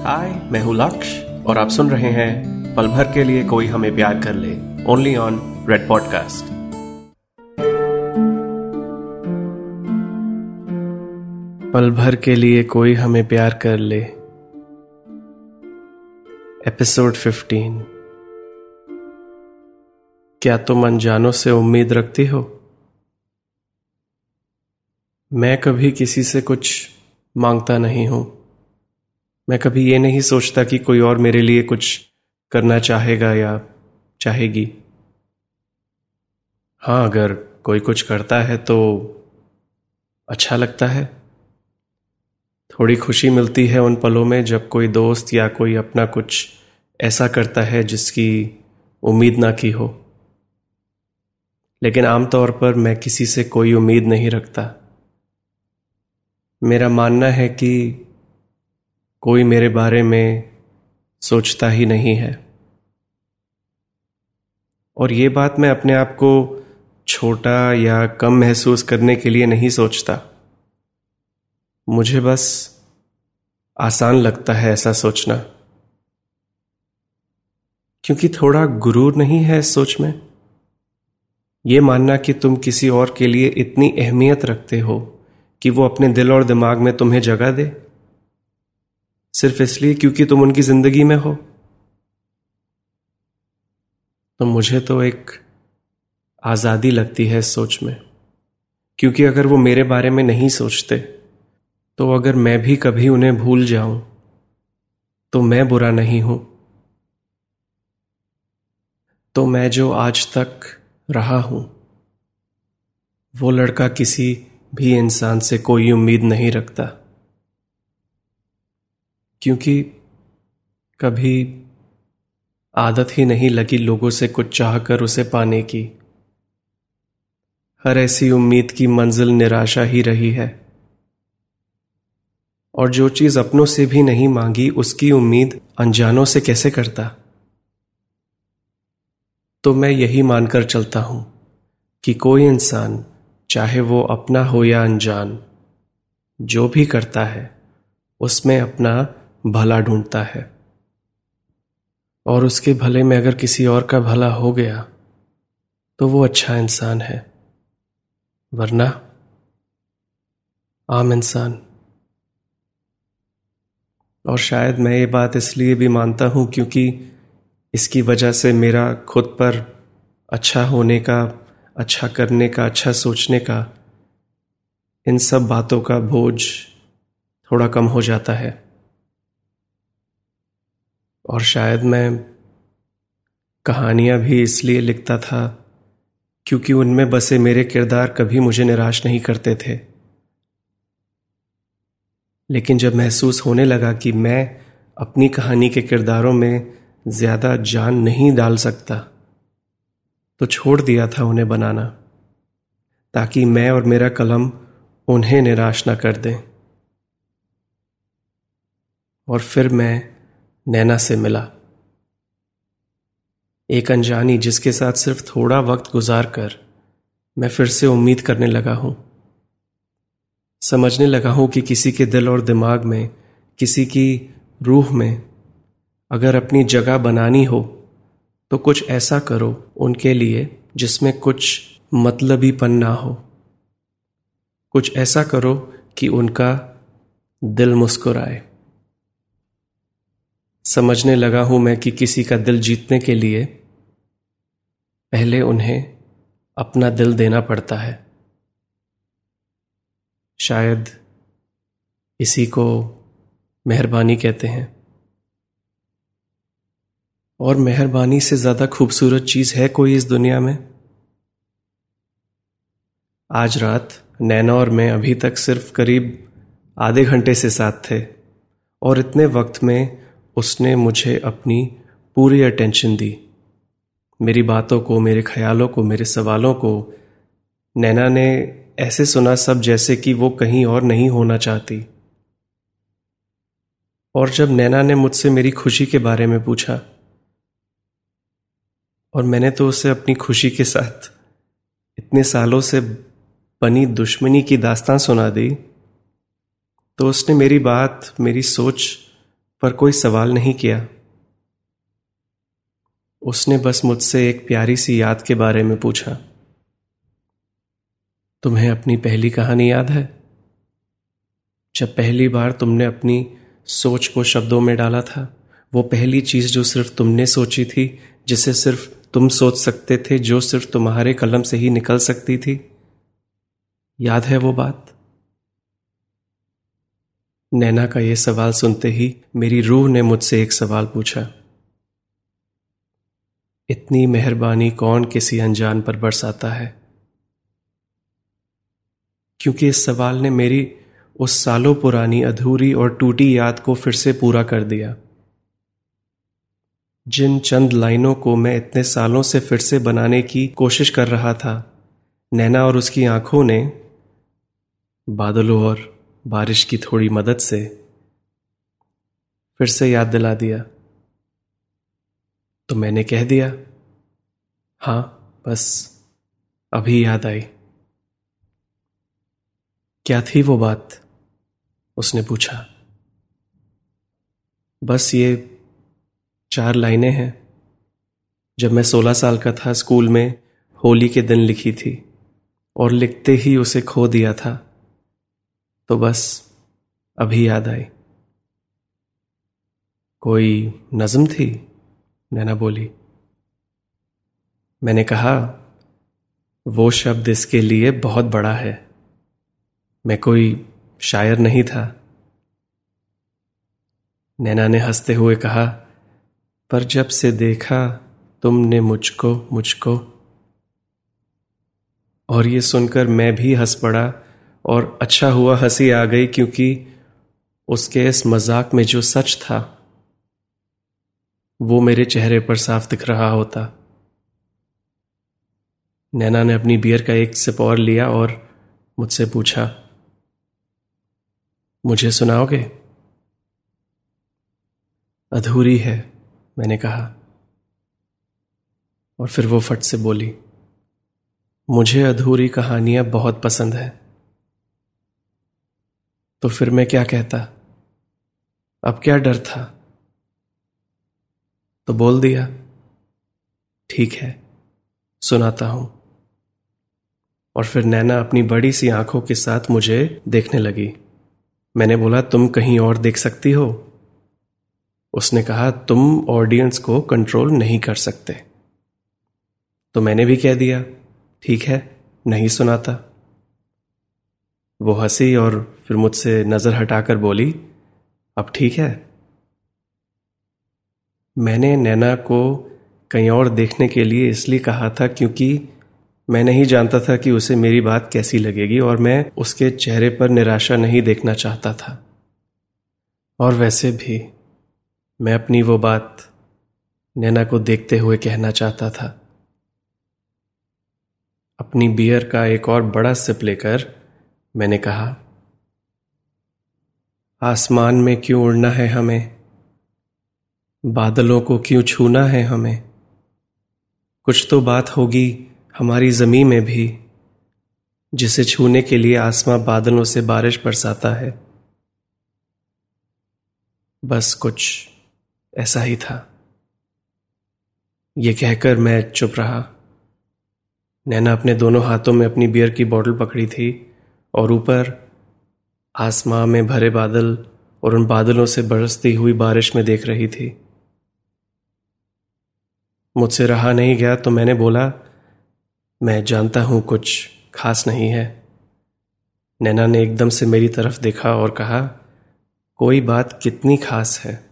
हाय मैं हूँ लक्ष्य और आप सुन रहे हैं पल भर के लिए कोई हमें प्यार कर ले ओनली ऑन रेड पॉडकास्ट पल भर के लिए कोई हमें प्यार कर ले। एपिसोड 15 क्या तुम अनजानों से उम्मीद रखती हो? मैं कभी किसी से कुछ माँगता नहीं हूँ। मैं कभी ये नहीं सोचता कि कोई और मेरे लिए कुछ करना चाहेगा या चाहेगी। हाँ अगर कोई कुछ करता है तो अच्छा लगता है। थोड़ी खुशी मिलती है उन पलों में जब कोई दोस्त या कोई अपना कुछ ऐसा करता है जिसकी उम्मीद ना की हो। लेकिन आमतौर पर मैं किसी से कोई उम्मीद नहीं रखता। मेरा मानना है कि कोई मेरे बारे में सोचता ही नहीं है। और ये बात मैं अपने आप को छोटा या कम महसूस करने के लिए नहीं सोचता। मुझे बस आसान लगता है ऐसा सोचना। क्योंकि थोड़ा गुरूर नहीं है इस सोच में। यह मानना कि तुम किसी और के लिए इतनी अहमियत रखते हो कि वो अपने दिल और दिमाग में तुम्हें जगह दे। सिर्फ़ इसलिए क्योंकि तुम उनकी ज़िंदगी में हो। तो मुझे तो एक आज़ादी लगती है इस सोच में। क्योंकि अगर वो मेरे बारे में नहीं सोचते तो अगर मैं भी कभी उन्हें भूल जाऊँ तो मैं बुरा नहीं हूँ। तो मैं जो आज तक रहा हूँ, वो लड़का किसी भी इंसान से कोई उम्मीद नहीं रखता। क्योंकि कभी आदत ही नहीं लगी लोगों से कुछ चाहकर उसे पाने की। हर ऐसी उम्मीद की मंजिल निराशा ही रही है। और जो चीज़ अपनों से भी नहीं मांगी, उसकी उम्मीद अनजानों से कैसे करता? तो मैं यही मानकर चलता हूँ कि कोई इंसान, चाहे वो अपना हो या अनजान, जो भी करता है, उसमें अपना भला ढूंढता है। और उसके भले में अगर किसी और का भला हो गया तो वो अच्छा इंसान है। वरना आम इंसान। और शायद मैं ये बात इसलिए भी मानता हूँ क्योंकि इसकी वजह से मेरा खुद पर अच्छा होने का अच्छा करने का अच्छा सोचने का, इन सब बातों का बोझ थोड़ा कम हो जाता है। और शायद मैं कहानियाँ भी इसलिए लिखता था क्योंकि उनमें बसे मेरे किरदार कभी मुझे निराश नहीं करते थे। लेकिन जब महसूस होने लगा कि मैं अपनी कहानी के किरदारों में ज़्यादा जान नहीं डाल सकता तो छोड़ दिया था उन्हें बनाना, ताकि मैं और मेरा कलम उन्हें निराश ना कर दें। और फिर मैं नैना से मिला। एक अनजानी जिसके साथ सिर्फ़ थोड़ा वक्त गुजार कर मैं फिर से उम्मीद करने लगा हूँ। समझने लगा हूँ कि किसी के दिल और दिमाग में, किसी की रूह में अगर अपनी जगह बनानी हो तो कुछ ऐसा करो उनके लिए जिसमें कुछ मतलबी पन ना हो। कुछ ऐसा करो कि उनका दिल मुस्कुराए। समझने लगा हूँ मैं कि किसी का दिल जीतने के लिए पहले उन्हें अपना दिल देना पड़ता है। शायद इसी को मेहरबानी कहते हैं। और मेहरबानी से ज़्यादा खूबसूरत चीज़ है कोई इस दुनिया में? आज रात नैना और मैं अभी तक सिर्फ़ करीब आधे घंटे से साथ थे और इतने वक्त में उसने मुझे अपनी पूरी अटेंशन दी। मेरी बातों को, मेरे ख्यालों को, मेरे सवालों को नैना ने ऐसे सुना सब जैसे कि वो कहीं और नहीं होना चाहती। और जब नैना ने मुझसे मेरी खुशी के बारे में पूछा, और मैंने तो उसे अपनी खुशी के साथ इतने सालों से बनी दुश्मनी की दास्तान सुना दी तो उसने मेरी बात, मेरी सोच पर कोई सवाल नहीं किया। उसने बस मुझसे एक प्यारी सी याद के बारे में पूछा। तुम्हें अपनी पहली कहानी याद है? जब पहली बार तुमने अपनी सोच को शब्दों में डाला था, वो पहली चीज़ जो सिर्फ़ तुमने सोची थी, जिसे सिर्फ़ तुम सोच सकते थे, जो सिर्फ़ तुम्हारे कलम से ही निकल सकती थी? याद है वो बात? नैना का यह सवाल सुनते ही मेरी रूह ने मुझसे एक सवाल पूछा। इतनी मेहरबानी कौन किसी अनजान पर बरसाता है? क्योंकि इस सवाल ने मेरी उस सालों पुरानी अधूरी और टूटी याद को फिर से पूरा कर दिया। जिन चंद लाइनों को मैं इतने सालों से फिर से बनाने की कोशिश कर रहा था, नैना और उसकी आँखों ने बादलों और बारिश की थोड़ी मदद से फिर से याद दिला दिया। तो मैंने कह दिया, हाँ, बस, अभी याद आई। क्या थी वो बात? उसने पूछा। बस ये चार लाइनें हैं। जब मैं सोलह साल का था, स्कूल में होली के दिन लिखी थी और लिखते ही उसे खो दिया था। तो बस अभी याद आई। कोई नज्म थी? नैना बोली। मैंने कहा, वो शब्द इसके लिए बहुत बड़ा है। मैं कोई शायर नहीं था। नैना ने हँसते हुए कहा, पर जब से देखा, तुमने मुझको मुझको। और ये सुनकर मैं भी हंस पड़ा और अच्छा हुआ हँसी आ गई क्योंकि उसके इस मज़ाक में जो सच था, वो मेरे चेहरे पर साफ़ दिख रहा होता। नैना ने अपनी बियर का एक सिप और लिया और मुझसे पूछा, मुझे सुनाओगे? अधूरी है, मैंने कहा। और फिर वो फट से बोली, मुझे अधूरी कहानियाँ बहुत पसंद है। तो फिर मैं क्या कहता? अब क्या डर था? तो बोल दिया, ठीक है, सुनाता हूँ। और फिर नैना अपनी बड़ी सी आँखों के साथ मुझे देखने लगी। मैंने बोला, तुम कहीं और देख सकती हो? उसने कहा, तुम ऑडियंस को कंट्रोल नहीं कर सकते। तो मैंने भी कह दिया, ठीक है, नहीं सुनाता। वो हँसी और फिर मुझसे नज़र हटाकर बोली, अब ठीक है। मैंने नैना को कहीं और देखने के लिए इसलिए कहा था क्योंकि मैं नहीं जानता था कि उसे मेरी बात कैसी लगेगी और मैं उसके चेहरे पर निराशा नहीं देखना चाहता था। और वैसे भी मैं अपनी वो बात नैना को देखते हुए कहना चाहता था। अपनी बियर का एक और बड़ा सिप लेकर मैंने कहा, आसमान में क्यों उड़ना है हमें? बादलों को क्यों छूना है हमें? कुछ तो बात होगी हमारी ज़मीन में भी, जिसे छूने के लिए आसमां बादलों से बारिश बरसाता है। बस कुछ ऐसा ही था। यह कहकर मैं चुप रहा। नैना अपने दोनों हाथों में अपनी बियर की बोतल पकड़ी थी। और ऊपर आसमां में भरे बादल और उन बादलों से बरसती हुई बारिश में देख रही थी। मुझसे रहा नहीं गया तो मैंने बोला, मैं जानता हूँ कुछ खास नहीं है। नैना ने एकदम से मेरी तरफ़ देखा और कहा, कोई बात कितनी खास है।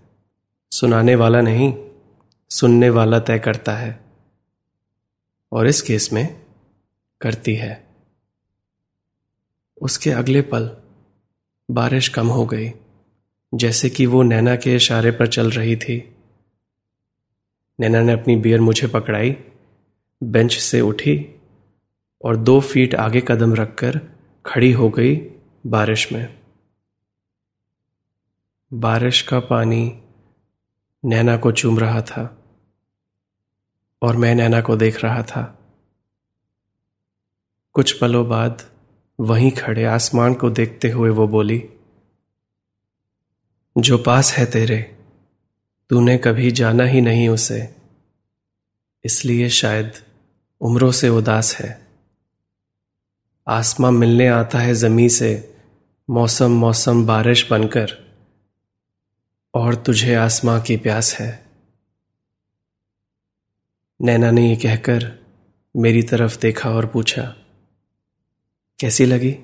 सुनाने वाला नहीं, सुनने वाला तय करता है और इस केस में करती है। उसके अगले पल बारिश कम हो गई, जैसे कि वो नैना के इशारे पर चल रही थी। नैना ने अपनी बियर मुझे पकड़ाई, बेंच से उठी और दो फीट आगे कदम रखकर खड़ी हो गई बारिश में। बारिश का पानी नैना को चूम रहा था और मैं नैना को देख रहा था। कुछ पलों बाद वहीं खड़े आसमान को देखते हुए वो बोली, जो पास है तेरे, तूने कभी जाना ही नहीं उसे। इसलिए शायद उम्रों से उदास है। आसमां मिलने आता है जमी से, मौसम मौसम बारिश बनकर, और तुझे आसमां की प्यास है। नैना ने यह कहकर मेरी तरफ़ देखा और पूछा कैसी लगी?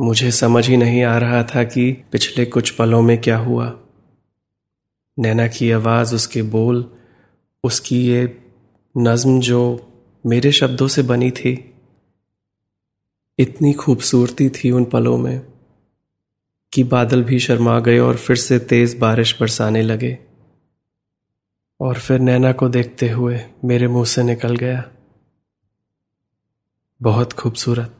मुझे समझ ही नहीं आ रहा था कि पिछले कुछ पलों में क्या हुआ। नैना की आवाज़, उसके बोल, उसकी ये नज्म जो मेरे शब्दों से बनी थी, इतनी खूबसूरती थी उन पलों में कि बादल भी शर्मा गए और फिर से तेज बारिश बरसाने लगे। और फिर नैना को देखते हुए मेरे मुँह से निकल गया। बहुत खूबसूरत।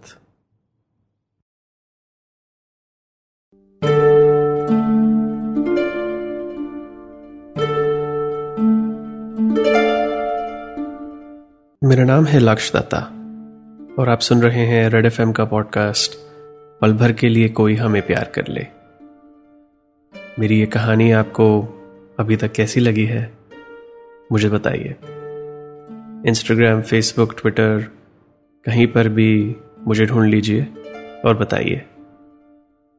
मेरा नाम है लक्ष दत्ता और आप सुन रहे हैं रेड एफएम का पॉडकास्ट, पल भर के लिए कोई हमें प्यार कर ले। मेरी ये कहानी आपको अभी तक कैसी लगी है, मुझे बताइए। इंस्टाग्राम फेसबुक ट्विटर कहीं पर भी मुझे ढूंढ लीजिए और बताइए।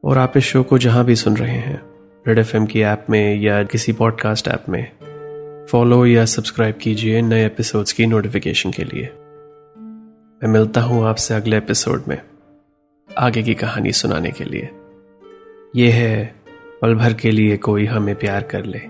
और आप इस शो को जहाँ भी सुन रहे हैं रेड एफएम की ऐप में या किसी पॉडकास्ट ऐप में फॉलो या सब्सक्राइब कीजिए नए एपिसोड्स की नोटिफिकेशन के लिए। मैं मिलता हूँ आपसे अगले एपिसोड में, आगे की कहानी सुनाने के लिए। यह है पल भर के लिए कोई हमें प्यार कर ले।